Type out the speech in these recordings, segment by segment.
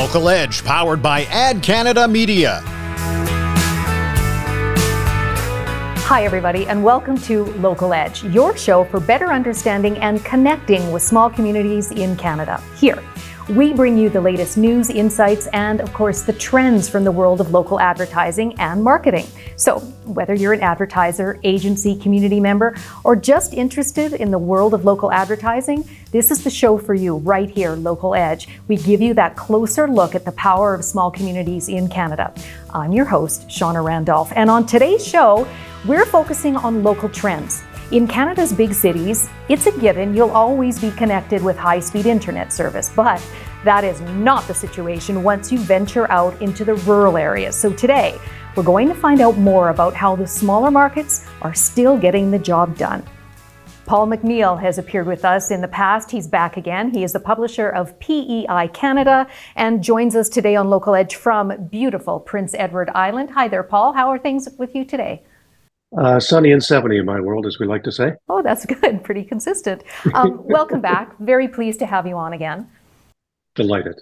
Local Edge, powered by Ad Canada Media. Hi, everybody, and welcome to Local Edge, your show for better understanding and connecting with small communities in Canada. Here, we bring you the latest news, insights, and of course, the trends from the world of local advertising and marketing. So, whether you're an advertiser, agency, community member, or just interested in the world of local advertising, this is the show for you right here, Local Edge. We give you that closer look at the power of small communities in Canada. I'm your host, Shawna Randolph, and on today's show, we're focusing on local trends. In Canada's big cities, it's a given you'll always be connected with high speed internet service, but that is not the situation once you venture out into the rural areas. So today, we're going to find out more about how the smaller markets are still getting the job done. Paul McNeill has appeared with us in the past. He's back again. He is the publisher of PEI Canada and joins us today on Local Edge from beautiful Prince Edward Island. Hi there, Paul. How are things with you today? Uh, sunny and 70 in my world, as we like to say. Oh, that's good. Pretty consistent. Um, welcome back. Very pleased to have you on again. Delighted.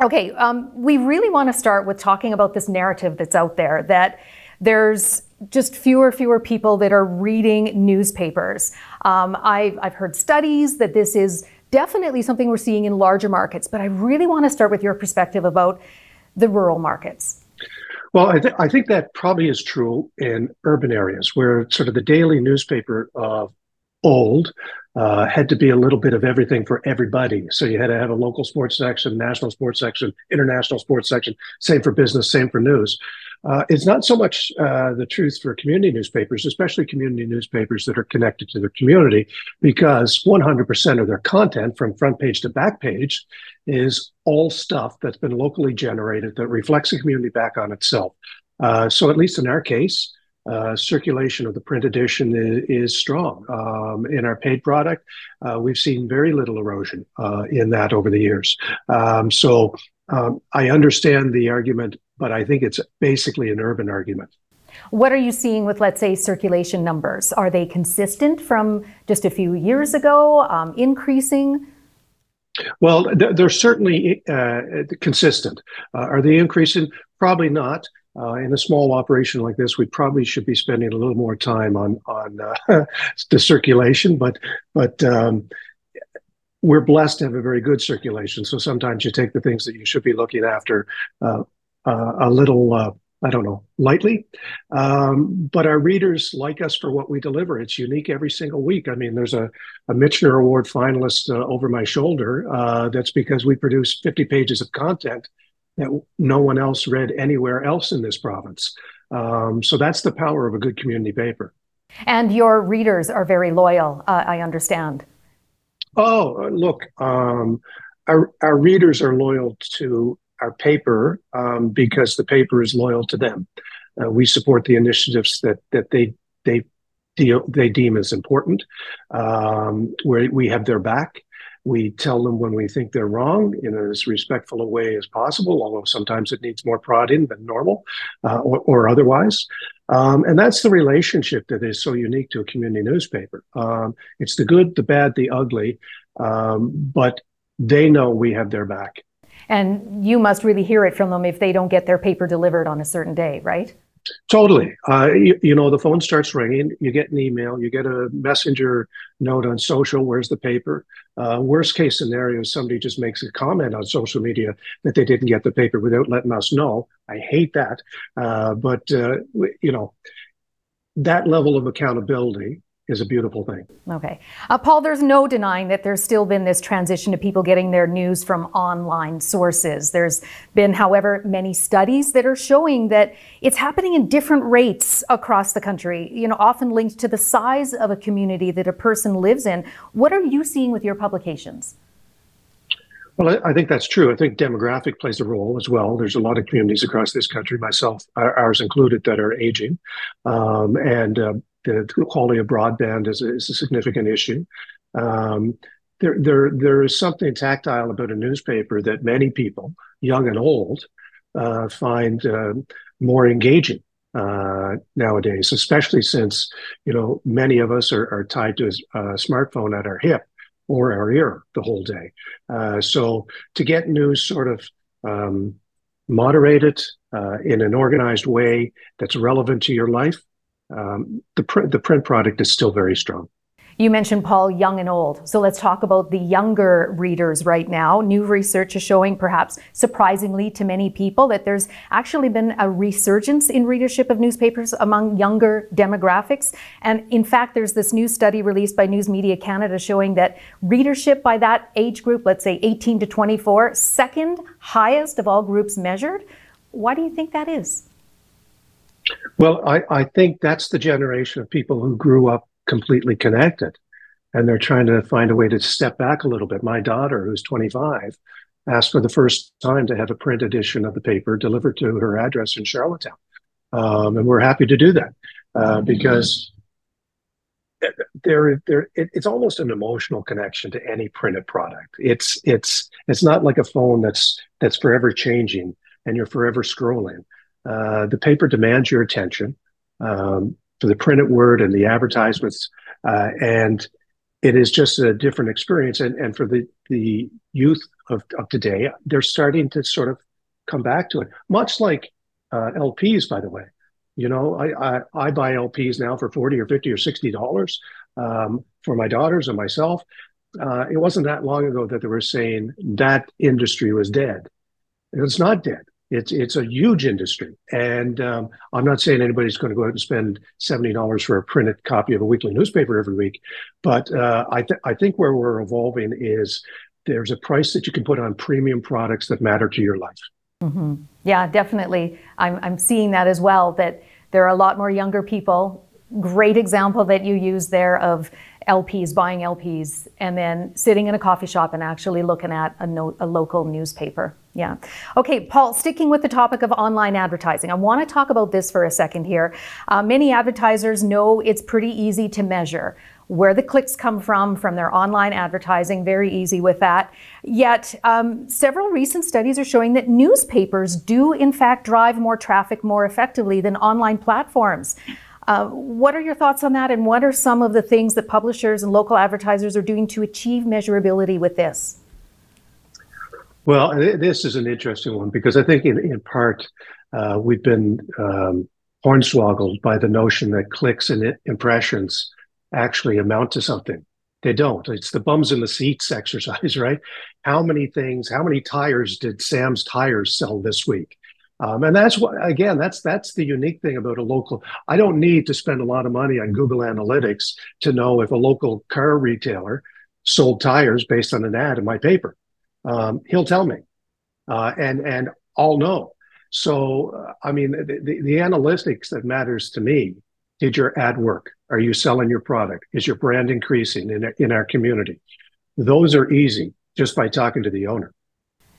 Okay, um, we really want to start with talking about this narrative that's out there that there's just fewer fewer people that are reading newspapers. Um, I've, I've heard studies that this is definitely something we're seeing in larger markets, but I really want to start with your perspective about the rural markets. Well, I, th- I think that probably is true in urban areas where sort of the daily newspaper of old uh, had to be a little bit of everything for everybody. So you had to have a local sports section, national sports section, international sports section, same for business, same for news. Uh, it's not so much uh, the truth for community newspapers, especially community newspapers that are connected to their community, because 100% of their content from front page to back page is all stuff that's been locally generated that reflects the community back on itself. Uh, so, at least in our case, uh, circulation of the print edition is, is strong. Um, in our paid product, uh, we've seen very little erosion uh, in that over the years. Um, so um, I understand the argument, but I think it's basically an urban argument. What are you seeing with, let's say, circulation numbers? Are they consistent from just a few years ago, um, increasing? Well, they're certainly uh, consistent. Uh, are they increasing? Probably not. Uh, in a small operation like this, we probably should be spending a little more time on on uh, the circulation, but but um, we're blessed to have a very good circulation. So sometimes you take the things that you should be looking after uh, uh a little, uh, I don't know, lightly. Um, but our readers like us for what we deliver. It's unique every single week. I mean, there's a, a Michener Award finalist uh, over my shoulder. that's because we produce 50 pages of content that no one else read anywhere else in this province. Um, so that's the power of a good community paper. And your readers are very loyal, uh, I understand. Oh, uh, look, um, our, our readers are loyal to our paper um, because the paper is loyal to them. Uh, we support the initiatives that that they they deal, they deem as important. Um, where we have their back, we tell them when we think they're wrong in as respectful a way as possible, although sometimes it needs more prodding than normal uh, or, or, otherwise. Um, and that's the relationship that is so unique to a community newspaper. Um, it's the good, the bad, the ugly, um, but they know we have their back. And you must really hear it from them if they don't get their paper delivered on a certain day, right? Totally. Uh, you, you, know, the phone starts ringing. You get an email. You get a messenger note on social. Where's the paper? Uh, worst case scenario somebody just makes a comment on social media that they didn't get the paper without letting us know. I hate that. Uh, but, uh, you know, that level of accountability is a beautiful thing. Okay. Uh, Paul, there's no denying that there's still been this transition to people getting their news from online sources. There's been, however, many studies that are showing that it's happening in different rates across the country, you know, often linked to the size of a community that a person lives in. What are you seeing with your publications? Well, I think that's true. I think demographic plays a role as well. There's a lot of communities across this country, myself, ours included, that are aging. Um, and uh, the quality of broadband is a, is a significant issue. Um, there, there, there is something tactile about a newspaper that many people, young and old, uh, find uh, more engaging uh, nowadays, especially since you know many of us are, are tied to a, smartphone at our hip or our ear the whole day. Uh, so to get news sort of um, uh, in an organized way that's relevant to your life, um, the, pr- the print product is still very strong. You mentioned Paul, young and old. So let's talk about the younger readers right now. New research is showing, perhaps surprisingly to many people, that there's actually been a resurgence in readership of newspapers among younger demographics. And in fact, there's this new study released by News Media Canada showing that readership by that age group, let's say 18 to 24, second highest of all groups measured. Why do you think that is? Well, I, I think that's the generation of people who grew up completely connected. And they're trying to find a way to step back a little bit. My daughter, who's 25, asked for the first time to have a print edition of the paper delivered to her address in Charlottetown. Um, and we're happy to do that uh, because there, there, it, it's almost an emotional connection to any printed product. It's, it's, it's not like a phone that's that's forever changing and you're forever scrolling. Uh, the paper demands your attention. Um, for the printed word and the advertisements. Uh, and it is just a different experience. And, and for the, the youth of, of today, they're starting to sort of come back to it, much like uh, LPs, by the way. You know, I, I, I, buy LPs now for 40 or 50 or 60 dollars um, for my daughters and myself. Uh, it wasn't that long ago that they were saying that industry was dead. It's not dead. It's it's a huge industry, and um, I'm not saying anybody's going to go out and spend seventy dollars for a printed copy of a weekly newspaper every week, but uh, I th- I think where we're evolving is there's a price that you can put on premium products that matter to your life. Mm-hmm. Yeah, definitely. I'm I'm seeing that as well. That there are a lot more younger people. Great example that you use there of LPs, buying LPs, and then sitting in a coffee shop and actually looking at a, no, a local newspaper. Yeah. Okay, Paul, sticking with the topic of online advertising, I want to talk about this for a second here. Uh, many advertisers know it's pretty easy to measure where the clicks come from from their online advertising, very easy with that. Yet, um, several recent studies are showing that newspapers do, in fact, drive more traffic more effectively than online platforms. Uh, what are your thoughts on that, and what are some of the things that publishers and local advertisers are doing to achieve measurability with this? Well, this is an interesting one because I think, in, in part, uh, we've been um, hornswoggled by the notion that clicks and impressions actually amount to something. They don't. It's the bums in the seats exercise, right? How many things, how many tires did Sam's tires sell this week? Um, and that's what again, that's that's the unique thing about a local. I don't need to spend a lot of money on Google Analytics to know if a local car retailer sold tires based on an ad in my paper. Um, he'll tell me, uh, and and I'll know. So I mean, the, the, the analytics that matters to me. Did your ad work? Are you selling your product? Is your brand increasing in in our community? Those are easy just by talking to the owner.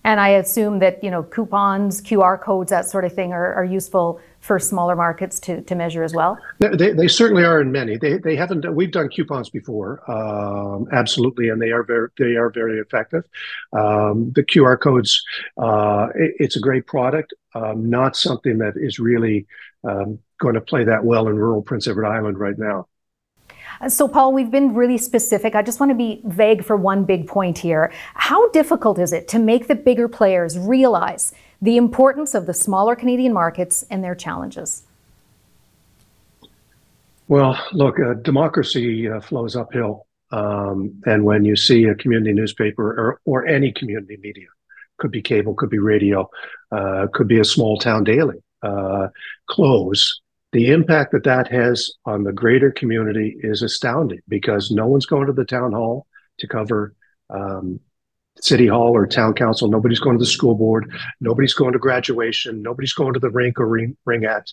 And I assume that you know coupons, QR codes, that sort of thing are, are useful for smaller markets to, to measure as well. They, they certainly are in many. They, they haven't. We've done coupons before, um, absolutely, and they are very they are very effective. Um, the QR codes, uh, it, it's a great product. Um, not something that is really um, going to play that well in rural Prince Edward Island right now. So, Paul, we've been really specific. I just want to be vague for one big point here. How difficult is it to make the bigger players realize the importance of the smaller Canadian markets and their challenges? Well, look, uh, democracy uh, flows uphill. Um, and when you see a community newspaper or, or any community media, could be cable, could be radio, uh, could be a small town daily, uh, close, the impact that that has on the greater community is astounding because no one's going to the town hall to cover um, city hall or town council. Nobody's going to the school board. Nobody's going to graduation. Nobody's going to the rink or ring, ringette.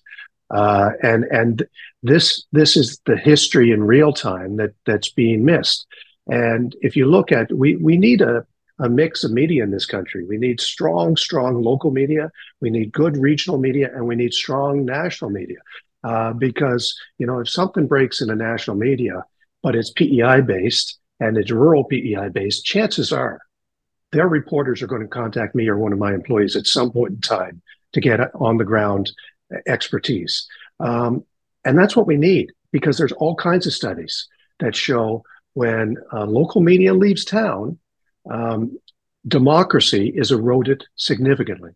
Uh, and and this this is the history in real time that that's being missed. And if you look at we we need a a mix of media in this country. We need strong, strong local media. We need good regional media, and we need strong national media. Uh, because you know if something breaks in the national media, but it's PEI based and it's rural PEI based, chances are their reporters are going to contact me or one of my employees at some point in time to get on the ground expertise. Um, and that's what we need because there's all kinds of studies that show when uh, local media leaves town, um, democracy is eroded significantly.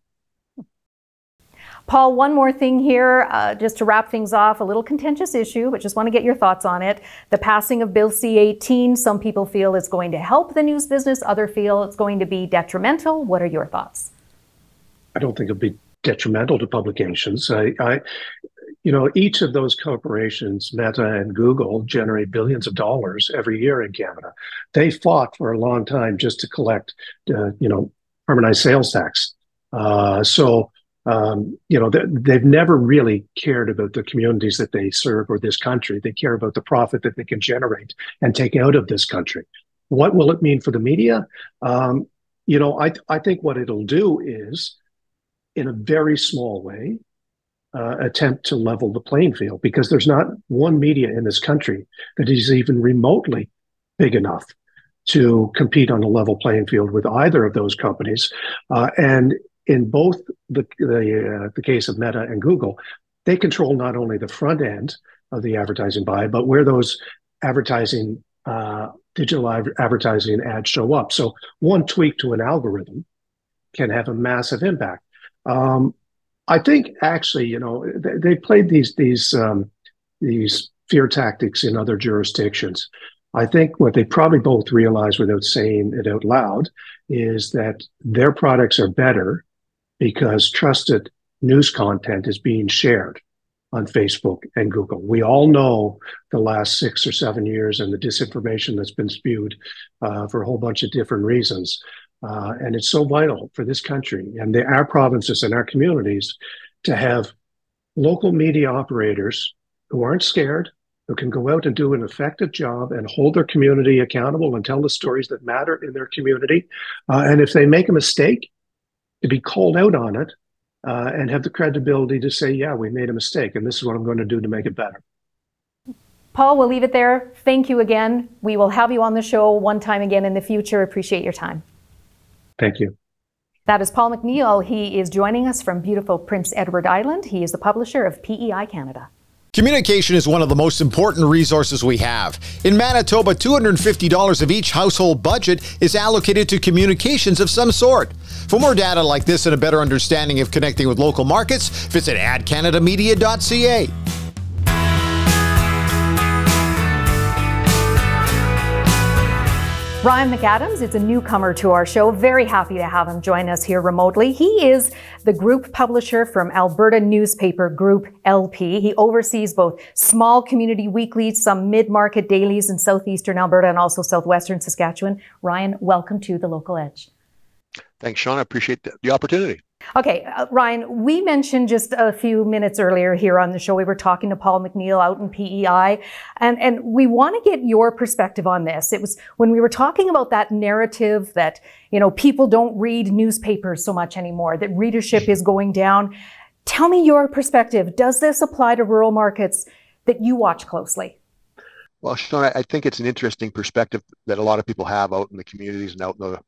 Paul, one more thing here, uh, just to wrap things off, a little contentious issue, but just want to get your thoughts on it. The passing of Bill C 18, some people feel it's going to help the news business, other feel it's going to be detrimental. What are your thoughts? I don't think it'll be detrimental to publications. I, I you know, each of those corporations, Meta and Google, generate billions of dollars every year in Canada. They fought for a long time just to collect, uh, you know, harmonized sales tax. Uh, so um, you know, they've never really cared about the communities that they serve or this country. They care about the profit that they can generate and take out of this country. What will it mean for the media? Um, you know, I, I think what it'll do is, in a very small way, uh, attempt to level the playing field because there's not one media in this country that is even remotely big enough to compete on a level playing field with either of those companies. Uh, and in both the the, uh, the case of Meta and Google, they control not only the front end of the advertising buy, but where those advertising uh, digital advertising ads show up. So one tweak to an algorithm can have a massive impact. Um, I think actually, you know, they, they played these these um, these fear tactics in other jurisdictions. I think what they probably both realize without saying it out loud is that their products are better because trusted news content is being shared on Facebook and Google. We all know the last six or seven years and the disinformation that's been spewed uh, for a whole bunch of different reasons. Uh, and it's so vital for this country and the, our provinces and our communities to have local media operators who aren't scared, who can go out and do an effective job and hold their community accountable and tell the stories that matter in their community. Uh, and if they make a mistake, to be called out on it uh, and have the credibility to say, yeah, we made a mistake and this is what I'm going to do to make it better. Paul, we'll leave it there. Thank you again. We will have you on the show one time again in the future. Appreciate your time. Thank you. That is Paul McNeill. He is joining us from beautiful Prince Edward Island. He is the publisher of PEI Canada. Communication is one of the most important resources we have. In Manitoba, $250 of each household budget is allocated to communications of some sort. For more data like this and a better understanding of connecting with local markets, visit adcanadamedia.ca. Ryan McAdams is a newcomer to our show. Very happy to have him join us here remotely. He is the group publisher from Alberta newspaper group LP. He oversees both small community weeklies, some mid-market dailies in southeastern Alberta and also southwestern Saskatchewan. Ryan, welcome to the Local Edge. Thanks, Sean. I appreciate the opportunity. Okay, uh, Ryan, we mentioned just a few minutes earlier here on the show, we were talking to Paul McNeill out in PEI, and, and we want to get your perspective on this. It was when we were talking about that narrative that, you know, people don't read newspapers so much anymore, that readership is going down. Tell me your perspective. Does this apply to rural markets that you watch closely? Well, Sean, I think it's an interesting perspective that a lot of people have out in the communities and out in the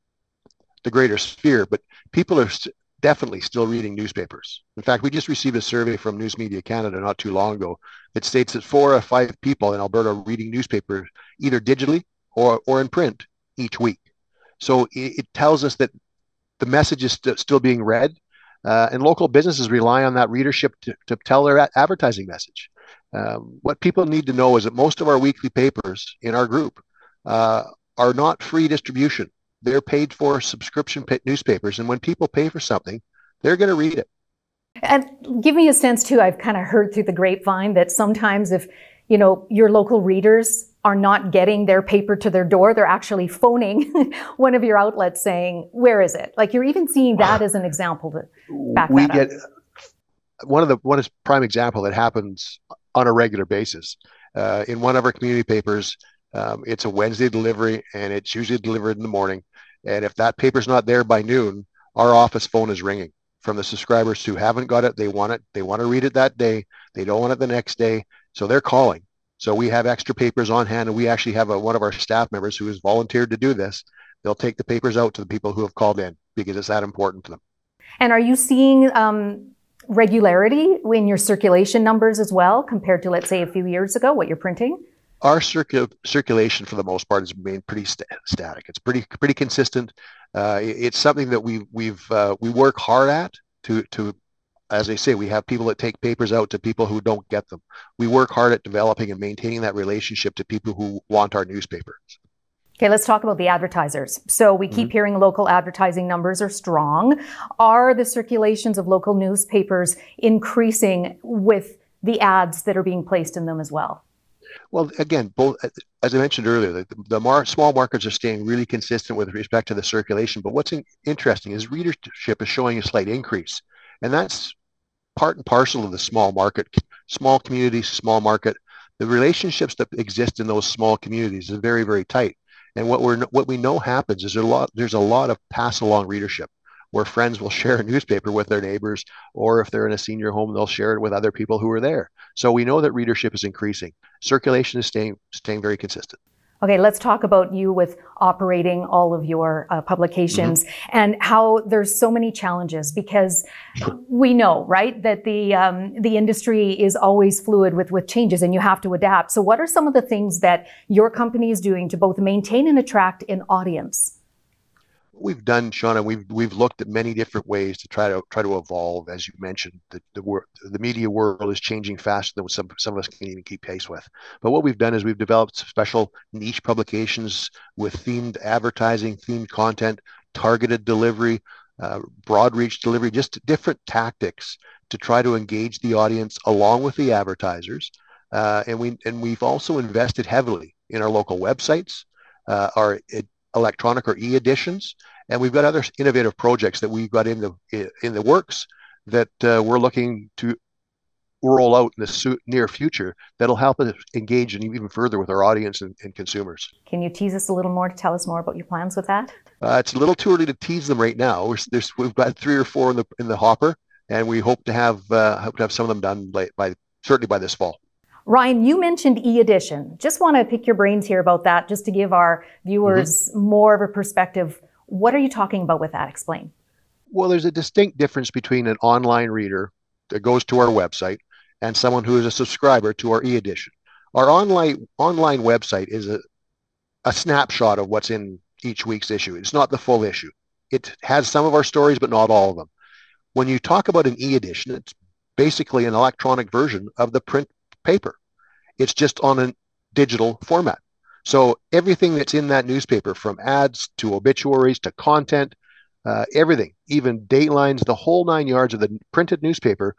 the greater sphere, but people are definitely still reading newspapers. In fact, we just received a survey from News Media Canada not too long ago that states that four or five people in Alberta are reading newspapers either digitally or, or in print each week. So it, it tells us that the message is st- still being read, uh, and local businesses rely on that readership to, to tell their a- advertising message. Um, what people need to know is that most of our weekly papers in our group uh, are not free distribution they're paid for subscription newspapers. And when people pay for something, they're going to read it. And give me a sense too, I've kind of heard through the grapevine that sometimes if, you know, your local readers are not getting their paper to their door, they're actually phoning one of your outlets saying, where is it? Like you're even seeing that as an example to back we that get, up. One of the one is prime example that happens on a regular basis. Uh, in one of our community papers, um, it's a Wednesday delivery and it's usually delivered in the morning. And if that paper's not there by noon, our office phone is ringing from the subscribers who haven't got it. They want it. They want to read it that day. They don't want it the next day. So they're calling. So we have extra papers on hand, and we actually have a, one of our staff members who has volunteered to do this. They'll take the papers out to the people who have called in because it's that important to them. And are you seeing um, regularity in your circulation numbers as well compared to, let's say, a few years ago, what you're printing? Our circul- circulation for the most part has remained pretty st- static. It's pretty pretty consistent. Uh, it's something that we we've uh, we work hard at to to as I say, we have people that take papers out to people who don't get them. We work hard at developing and maintaining that relationship to people who want our newspapers. Okay, let's talk about the advertisers. So we keep mm-hmm. hearing local advertising numbers are strong. Are the circulations of local newspapers increasing with the ads that are being placed in them as well? Well, again, both as I mentioned earlier, the, the mar- small markets are staying really consistent with respect to the circulation. But what's in- interesting is readership is showing a slight increase, and that's part and parcel of the small market, small communities, small market. The relationships that exist in those small communities is very, very tight. And what we're what we know happens is a lot there's a lot of pass along readership where friends will share a newspaper with their neighbors, or if they're in a senior home, they'll share it with other people who are there. So we know that readership is increasing. Circulation is staying staying very consistent. Okay, let's talk about you with operating all of your uh, publications mm-hmm. and how there's so many challenges because we know, right, that the um, the industry is always fluid with with changes and you have to adapt. So, what are some of the things that your company is doing to both maintain and attract an audience? We've done, Shawna, we've we've looked at many different ways to try to try to evolve. As you mentioned, the the, the media world is changing faster than some some of us can even keep pace with. But what we've done is we've developed special niche publications with themed advertising, themed content, targeted delivery, uh, broad reach delivery, just different tactics to try to engage the audience along with the advertisers. Uh, and we and we've also invested heavily in our local websites, uh, our electronic or e-editions, and we've got other innovative projects that we've got in the in the works that uh, we're looking to roll out in the near future that'll help us engage and even further with our audience and, and, consumers. Can you tease us a little more to tell us more about your plans with that? Uh, it's a little too early to tease them right now. We're, we've got three or four in the in the hopper, and we hope to have uh, hope to have some of them done by, by certainly by this fall. Ryan, you mentioned e-edition. Just want to pick your brains here about that, just to give our viewers mm-hmm. more of a perspective. What are you talking about with that? Explain. Well, there's a distinct difference between an online reader that goes to our website and someone who is a subscriber to our e-edition. Our online online website is a, a snapshot of what's in each week's issue. It's not the full issue. It has some of our stories, but not all of them. When you talk about an e-edition, it's basically an electronic version of the print paper. It's just on a digital format. So everything that's in that newspaper, from ads to obituaries to content, uh, everything, even datelines, the whole nine yards of the printed newspaper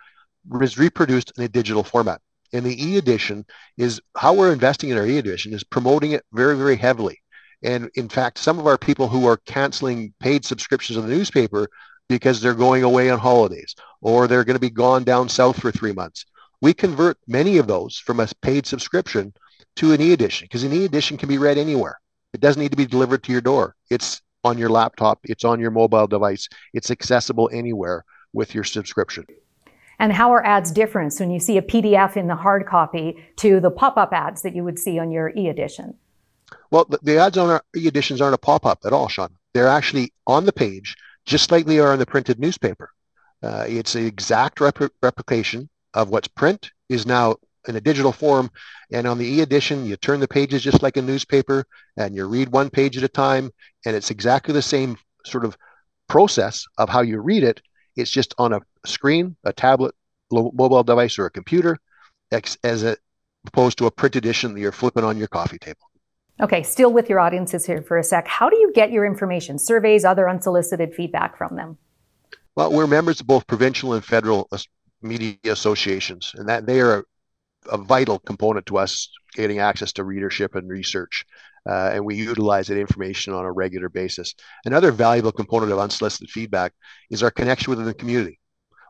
is reproduced in a digital format. And the e-edition is how we're investing in our e-edition is promoting it very, very heavily. And in fact, some of our people who are canceling paid subscriptions of the newspaper because they're going away on holidays or they're going to be gone down south for three months we convert many of those from a paid subscription to an e-edition because an e-edition can be read anywhere. It doesn't need to be delivered to your door. It's on your laptop, it's on your mobile device, it's accessible anywhere with your subscription. And how are ads different when you see a PDF in the hard copy to the pop-up ads that you would see on your e-edition? Well, the, ads on our e-editions aren't a pop-up at all, Sean. They're actually on the page, just like they are in the printed newspaper. Uh, it's an exact rep- replication of what's print is now in a digital form. And on the e-edition, you turn the pages just like a newspaper and you read one page at a time. And it's exactly the same sort of process of how you read it. It's just on a screen, a tablet, mobile device, or a computer, as a, opposed to a print edition that you're flipping on your coffee table. Okay, still with your audiences here for a sec. How do you get your information, surveys, other unsolicited feedback from them? Well, we're members of both provincial and federal uh, media associations, and that they are a vital component to us getting access to readership and research. Uh, and we utilize that information on a regular basis. Another valuable component of unsolicited feedback is our connection within the community.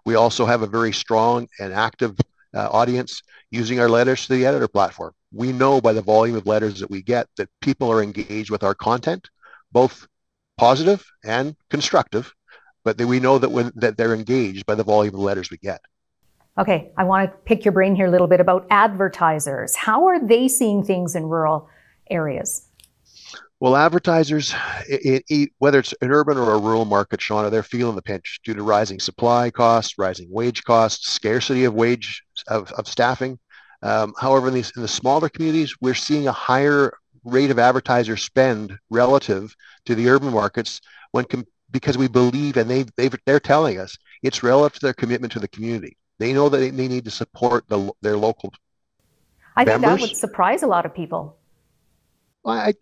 We also have a very strong and active uh, audience using our letters to the editor platform. We know by the volume of letters that we get that people are engaged with our content, both positive and constructive, but that we know that when that they're engaged by the volume of letters we get. Okay, I want to pick your brain here a little bit about advertisers. How are they seeing things in rural areas? Well, advertisers, it, it, whether it's an urban or a rural market, Shawna, they're feeling the pinch due to rising supply costs, rising wage costs, scarcity of wage of, of staffing. Um, however, in, these, in the smaller communities, we're seeing a higher rate of advertiser spend relative to the urban markets when com- because we believe and they they they're telling us it's relative to their commitment to the community. They know that they, need to support the, their local. I members. think that would surprise a lot of people. I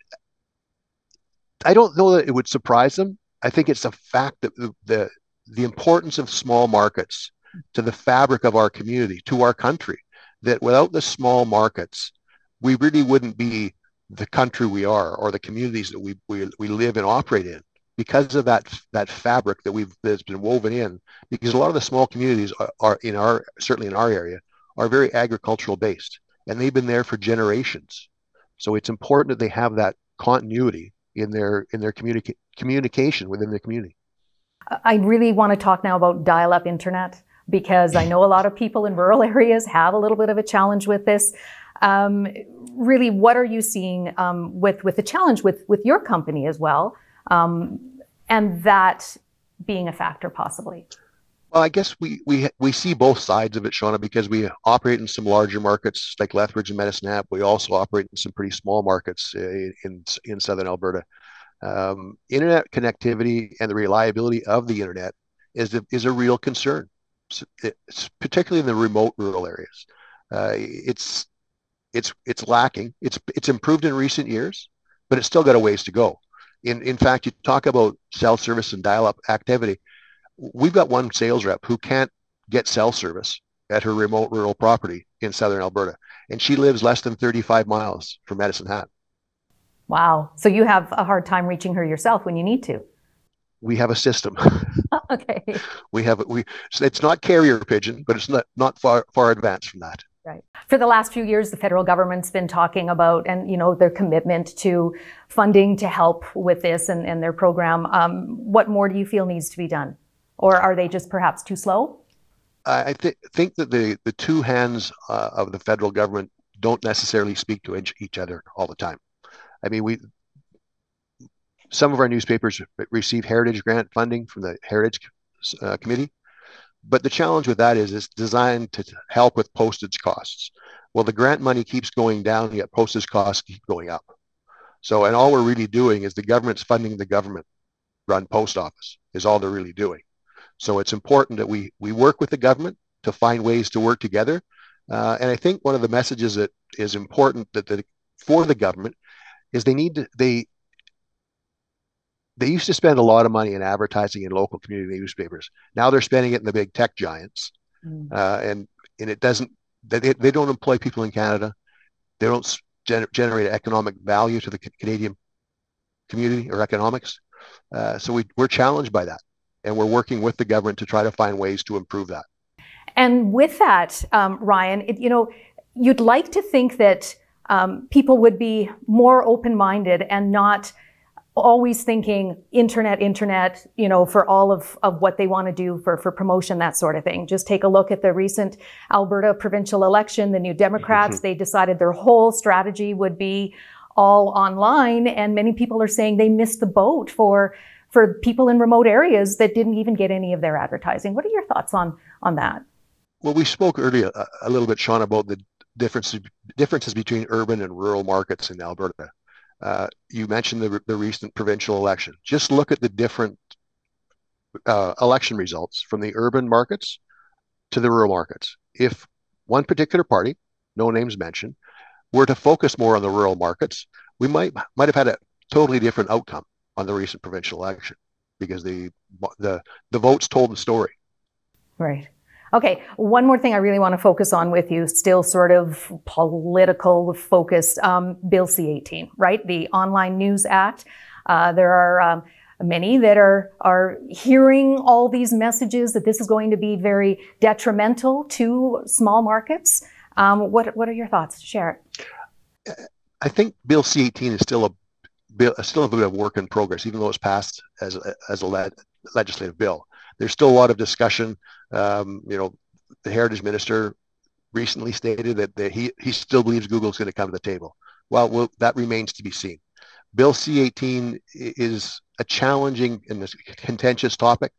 I don't know that it would surprise them. I think it's a fact that the, the the importance of small markets to the fabric of our community, to our country, that without the small markets, we really wouldn't be the country we are or the communities that we, we, we live and operate in because of that that fabric that we've that's been woven in because a lot of the small communities are, are in our certainly in our area are very agricultural based and they've been there for generations. So it's important that they have that continuity in their in their communica- communication within the community. I really want to talk now about dial up internet because I know a lot of people in rural areas have a little bit of a challenge with this. Um, really, what are you seeing um, with with the challenge with with your company as well, um, and that being a factor possibly? Well, I guess we we we see both sides of it, Shawna, because we operate in some larger markets like Lethbridge and Medicine Hat. We also operate in some pretty small markets uh, in in southern Alberta. Um, internet connectivity and the reliability of the internet is a, is a real concern, it's particularly in the remote rural areas. Uh, it's it's it's lacking. It's it's improved in recent years, but it's still got a ways to go. In in fact, you talk about cell service and dial-up activity. We've got one sales rep who can't get cell service at her remote rural property in southern Alberta, and she lives less than 35 miles from Medicine Hat. Wow. So you have a hard time reaching her yourself when you need to. We have a system. okay. We have we. It's not carrier pigeon, but it's not not far far advanced from that. Right. For the last few years, the federal government's been talking about and you know their commitment to funding to help with this and, and their program. Um, what more do you feel needs to be done, or are they just perhaps too slow? I th- think that the the two hands uh, of the federal government don't necessarily speak to each other all the time. I mean, we some of our newspapers receive heritage grant funding from the heritage uh, committee but the challenge with that is it's designed to help with postage costs. Well the grant money keeps going down yet postage costs keep going up. So and all we're really doing is the government's funding the government run post office is all they're really doing. So it's important that we we work with the government to find ways to work together. Uh, and i think one of the messages that is important that the, for the government is they need to they they used to spend a lot of money in advertising in local community newspapers. Now they're spending it in the big tech giants, mm. uh, and and it doesn't. They, they don't employ people in Canada. They don't gener- generate economic value to the Canadian community or economics. Uh, so we, we're challenged by that, and we're working with the government to try to find ways to improve that. And with that, um, Ryan, it, you know, you'd like to think that um, people would be more open-minded and not always thinking internet, internet, you know, for all of, of what they want to do for, for promotion, that sort of thing. Just take a look at the recent Alberta provincial election. The New Democrats, mm-hmm. they decided their whole strategy would be all online. And many people are saying they missed the boat for, for people in remote areas that didn't even get any of their advertising. What are your thoughts on, on that? Well, we spoke earlier a, a little bit, Sean, about the differences differences between urban and rural markets in Alberta. Uh, you mentioned the, the recent provincial election. Just look at the different uh, election results from the urban markets to the rural markets. If one particular party, no names mentioned, were to focus more on the rural markets, we might might have had a totally different outcome on the recent provincial election because the the the votes told the story. Right. Okay, one more thing I really want to focus on with you, still sort of political focused, um, Bill C-18, right? The Online News Act. Uh, there are um, many that are, are hearing all these messages that this is going to be very detrimental to small markets. Um, what, what are your thoughts? Share it. I think Bill C-18 is still a bill, still a bit of work in progress, even though it's passed as a, as a le- legislative bill. There's still a lot of discussion um, you know, the heritage minister recently stated that, that he, he still believes Google is going to come to the table. Well, well, that remains to be seen. Bill C-18 is a challenging and contentious topic.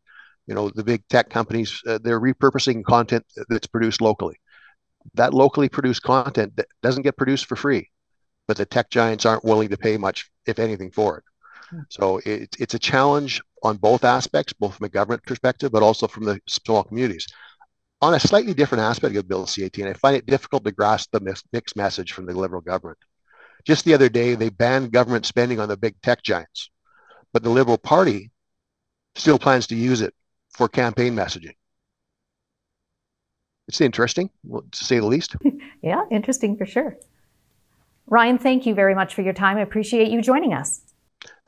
You know, the big tech companies, uh, they're repurposing content that's produced locally. that locally produced content that doesn't get produced for free, but the tech giants aren't willing to pay much, if anything, for it. Hmm. So it, it's a challenge on both aspects, both from a government perspective, but also from the small communities. On a slightly different aspect of Bill C-18, I find it difficult to grasp the mixed message from the Liberal government. Just the other day, they banned government spending on the big tech giants, but the Liberal Party still plans to use it for campaign messaging. It's interesting, to say the least. yeah, interesting for sure. Ryan, thank you very much for your time. I appreciate you joining us.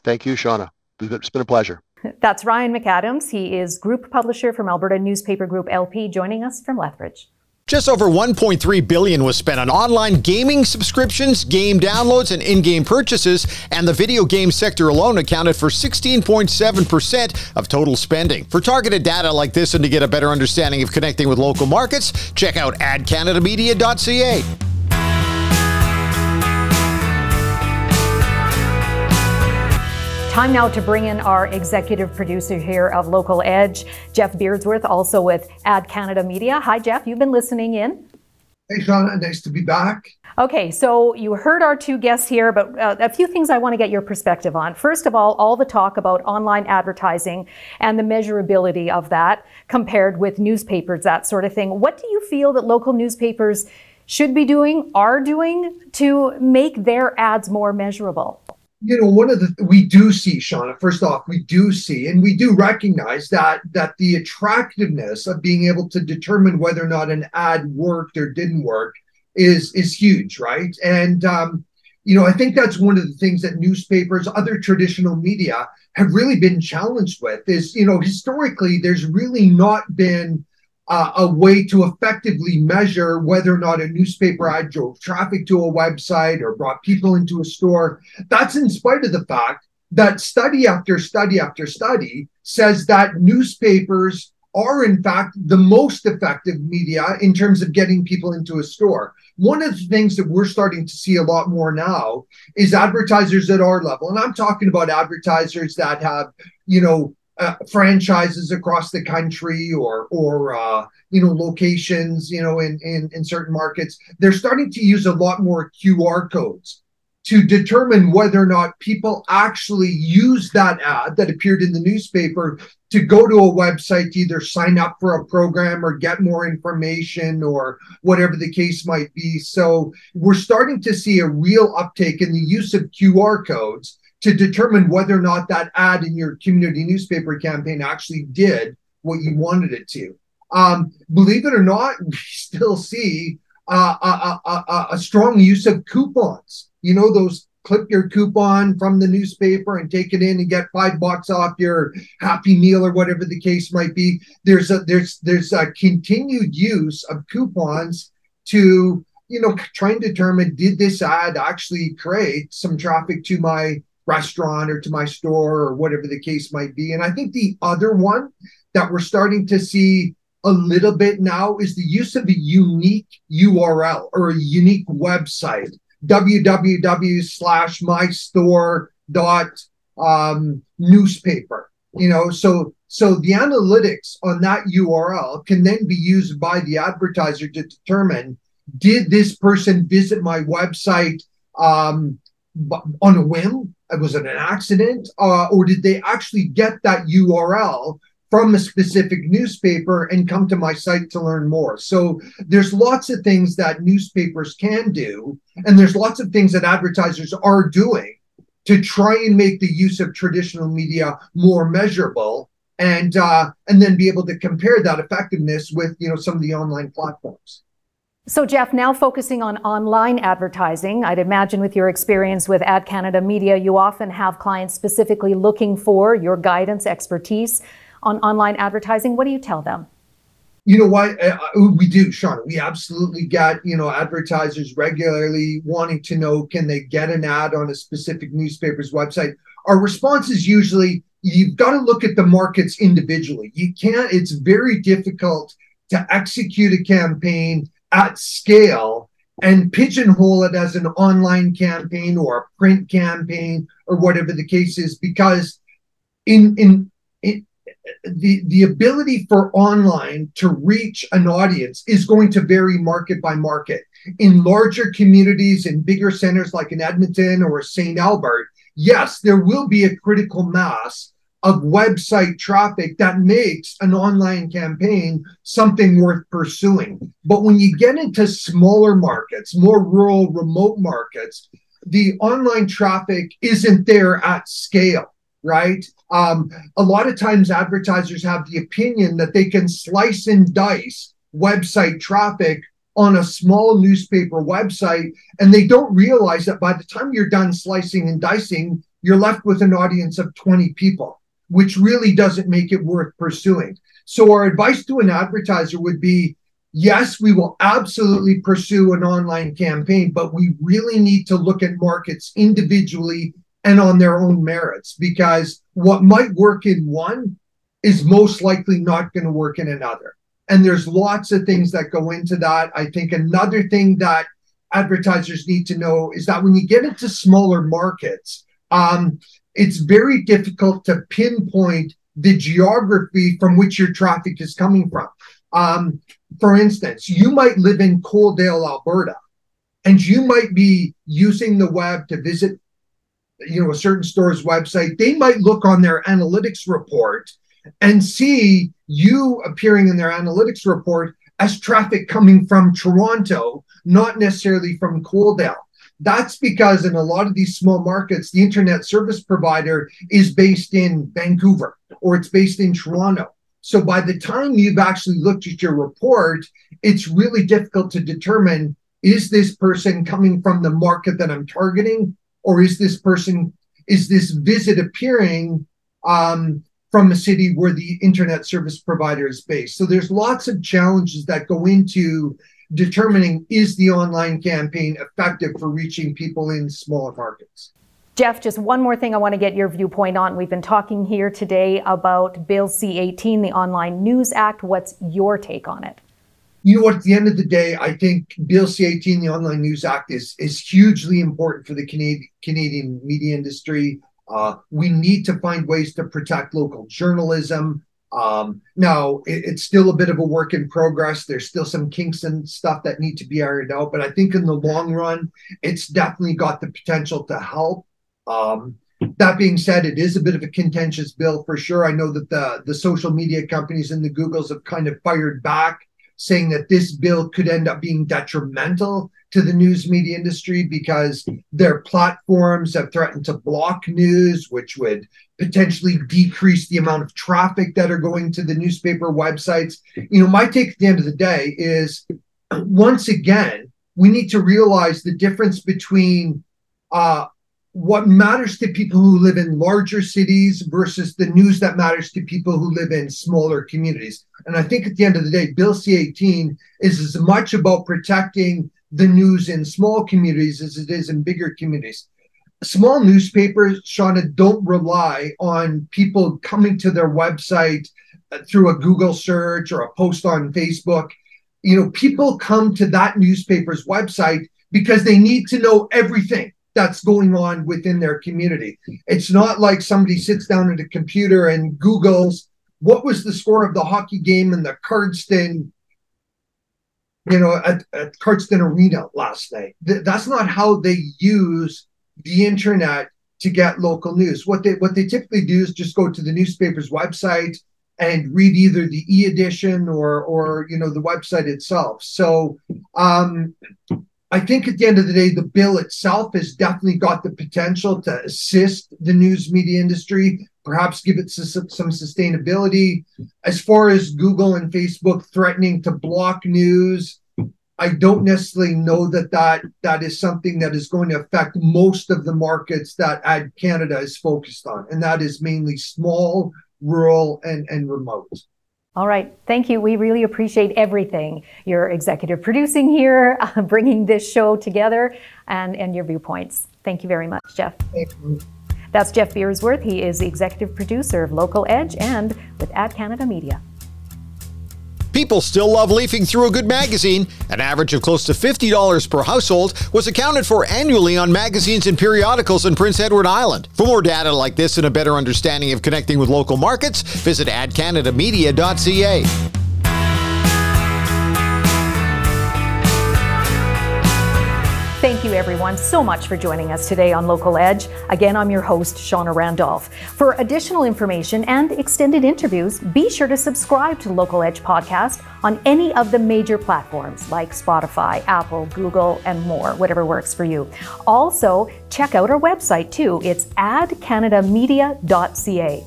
Thank you, Shawna. It's been a pleasure. That's Ryan McAdams. He is group publisher from Alberta Newspaper Group LP, joining us from Lethbridge. Just over 1.3 billion was spent on online gaming subscriptions, game downloads, and in-game purchases, and the video game sector alone accounted for 16.7% of total spending. For targeted data like this and to get a better understanding of connecting with local markets, check out adcanadamedia.ca. Time now to bring in our executive producer here of Local Edge, Jeff Beardsworth, also with Ad Canada Media. Hi, Jeff. You've been listening in. Hey, Shawna. Nice to be back. Okay, so you heard our two guests here, but uh, a few things I want to get your perspective on. First of all, all the talk about online advertising and the measurability of that compared with newspapers, that sort of thing. What do you feel that local newspapers should be doing, are doing to make their ads more measurable? You know, one of the we do see, Shawna. First off, we do see, and we do recognize that that the attractiveness of being able to determine whether or not an ad worked or didn't work is is huge, right? And um, you know, I think that's one of the things that newspapers, other traditional media, have really been challenged with. Is you know, historically, there's really not been uh, a way to effectively measure whether or not a newspaper ad drove traffic to a website or brought people into a store. That's in spite of the fact that study after study after study says that newspapers are in fact the most effective media in terms of getting people into a store. One of the things that we're starting to see a lot more now is advertisers at our level. And I'm talking about advertisers that have, you know, uh, franchises across the country or or uh, you know locations you know in, in in certain markets they're starting to use a lot more qr codes to determine whether or not people actually use that ad that appeared in the newspaper to go to a website to either sign up for a program or get more information or whatever the case might be. So we're starting to see a real uptake in the use of qr codes to determine whether or not that ad in your community newspaper campaign actually did what you wanted it to. Um, believe it or not, we still see uh, a, a, a, strong use of coupons. You know, those clip your coupon from the newspaper and take it in and get five bucks off your happy meal or whatever the case might be. There's a there's there's a continued use of coupons to you know try and determine did this ad actually create some traffic to my restaurant or to my store or whatever the case might be. And I think the other one that we're starting to see a little bit now is the use of a unique URL or a unique website www slash my store dot um, newspaper you know so so the analytics on that url can then be used by the advertiser to determine did this person visit my website um, on a whim was it an accident uh, or did they actually get that url from a specific newspaper and come to my site to learn more? So there's lots of things that newspapers can do and there's lots of things that advertisers are doing to try and make the use of traditional media more measurable and uh, and then be able to compare that effectiveness with you know some of the online platforms so, Jeff, now focusing on online advertising, I'd imagine with your experience with Ad Canada Media, you often have clients specifically looking for your guidance, expertise on online advertising. What do you tell them? You know what? Uh, uh, we do, Sean. We absolutely get, you know, advertisers regularly wanting to know can they get an ad on a specific newspaper's website? Our response is usually you've got to look at the markets individually. You can't, it's very difficult to execute a campaign at scale and pigeonhole it as an online campaign or a print campaign or whatever the case is because in in, in the the ability for online to reach an audience is going to vary market by market. In larger communities, in bigger centers like in Edmonton or St. Albert, yes, there will be a critical mass of website traffic that makes an online campaign something worth pursuing. But when you get into smaller markets, more rural, remote markets, the online traffic isn't there at scale, right? Um, a lot of times advertisers have the opinion that they can slice and dice website traffic on a small newspaper website, and they don't realize that by the time you're done slicing and dicing, you're left with an audience of 20 people which really doesn't make it worth pursuing. So, our advice to an advertiser would be yes, we will absolutely pursue an online campaign, but we really need to look at markets individually and on their own merits because what might work in one is most likely not going to work in another. And there's lots of things that go into that. I think another thing that advertisers need to know is that when you get into smaller markets, um, it's very difficult to pinpoint the geography from which your traffic is coming from. Um, for instance, you might live in Coaldale, Alberta, and you might be using the web to visit, you know, a certain store's website. They might look on their analytics report and see you appearing in their analytics report as traffic coming from Toronto, not necessarily from Coaldale. That's because in a lot of these small markets, the internet service provider is based in Vancouver or it's based in Toronto. So by the time you've actually looked at your report, it's really difficult to determine is this person coming from the market that I'm targeting, or is this person, is this visit appearing um, from a city where the internet service provider is based? So there's lots of challenges that go into determining is the online campaign effective for reaching people in smaller markets. Jeff, just one more thing I want to get your viewpoint on. We've been talking here today about Bill C 18, the Online News Act. What's your take on it? You know what? At the end of the day, I think Bill C 18, the Online News Act, is, is hugely important for the Canadian, Canadian media industry. Uh, we need to find ways to protect local journalism. Um, now it, it's still a bit of a work in progress. There's still some kinks and stuff that need to be ironed out, but I think in the long run, it's definitely got the potential to help. Um, that being said, it is a bit of a contentious bill for sure. I know that the the social media companies and the Googles have kind of fired back, saying that this bill could end up being detrimental to the news media industry because their platforms have threatened to block news, which would potentially decrease the amount of traffic that are going to the newspaper websites. You know, my take at the end of the day is once again, we need to realize the difference between uh, what matters to people who live in larger cities versus the news that matters to people who live in smaller communities. And I think at the end of the day, Bill C 18 is as much about protecting the news in small communities as it is in bigger communities. Small newspapers, Shawna, don't rely on people coming to their website uh, through a Google search or a post on Facebook. You know, people come to that newspaper's website because they need to know everything that's going on within their community. It's not like somebody sits down at a computer and Googles what was the score of the hockey game in the Cardston you know, at, at Cardston Arena last night. Th- that's not how they use the internet to get local news. What they what they typically do is just go to the newspaper's website and read either the e-edition or or you know the website itself. So um, I think at the end of the day, the bill itself has definitely got the potential to assist the news media industry, perhaps give it some, sustainability. As far as Google and Facebook threatening to block news, I don't necessarily know that that, that is something that is going to affect most of the markets that Ad Canada is focused on, and that is mainly small, rural, and, and remote. All right. Thank you. We really appreciate everything. Your executive producing here, uh, bringing this show together, and, and your viewpoints. Thank you very much, Jeff. That's Jeff Beardsworth. He is the executive producer of Local Edge and with Ad Canada Media. People still love leafing through a good magazine. An average of close to $50 per household was accounted for annually on magazines and periodicals in Prince Edward Island. For more data like this and a better understanding of connecting with local markets, visit adcanadamedia.ca. Thank you, everyone, so much for joining us today on Local Edge. Again, I'm your host, Shawna Randolph. For additional information and extended interviews, be sure to subscribe to Local Edge podcast on any of the major platforms like Spotify, Apple, Google, and more, whatever works for you. Also, check out our website too. It's adcanadamedia.ca.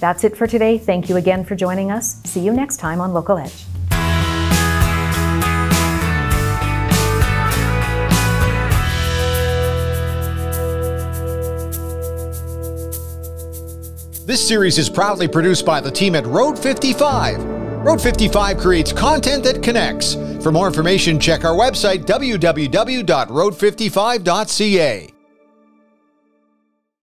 That's it for today. Thank you again for joining us. See you next time on Local Edge. This series is proudly produced by the team at Road 55. Road 55 creates content that connects. For more information, check our website, www.road55.ca.